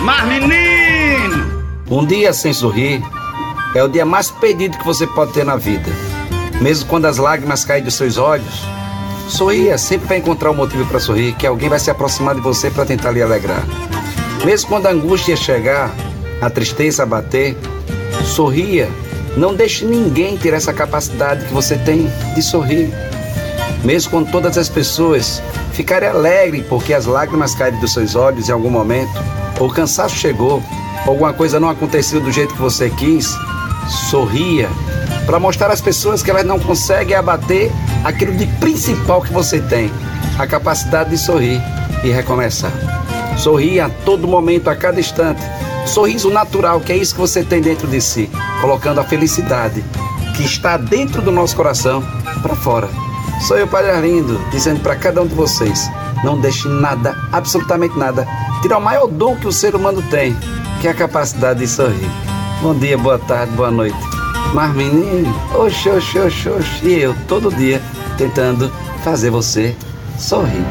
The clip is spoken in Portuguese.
Mas menino! Um dia sem sorrir é o dia mais perdido que você pode ter na vida. Mesmo quando as lágrimas caem dos seus olhos, sorria, sempre vai encontrar um motivo para sorrir, que alguém vai se aproximar de você para tentar lhe alegrar. Mesmo quando a angústia chegar, a tristeza bater, sorria. Não deixe ninguém ter essa capacidade que você tem de sorrir. Mesmo quando todas as pessoas ficarem alegres porque as lágrimas caem dos seus olhos em algum momento, o cansaço chegou, ou alguma coisa não aconteceu do jeito que você quis, sorria para mostrar às pessoas que elas não conseguem abater aquilo de principal que você tem, a capacidade de sorrir e recomeçar. Sorria a todo momento, a cada instante. Sorriso natural, que é isso que você tem dentro de si, colocando a felicidade que está dentro do nosso coração para fora. Sou eu, Padre Arlindo, dizendo para cada um de vocês: não deixe nada, absolutamente nada, tirar o maior dom que o ser humano tem, que é a capacidade de sorrir. Bom dia, boa tarde, boa noite. Mas menino, oxe, oxe, oxe, oxe, e eu todo dia tentando fazer você sorrir.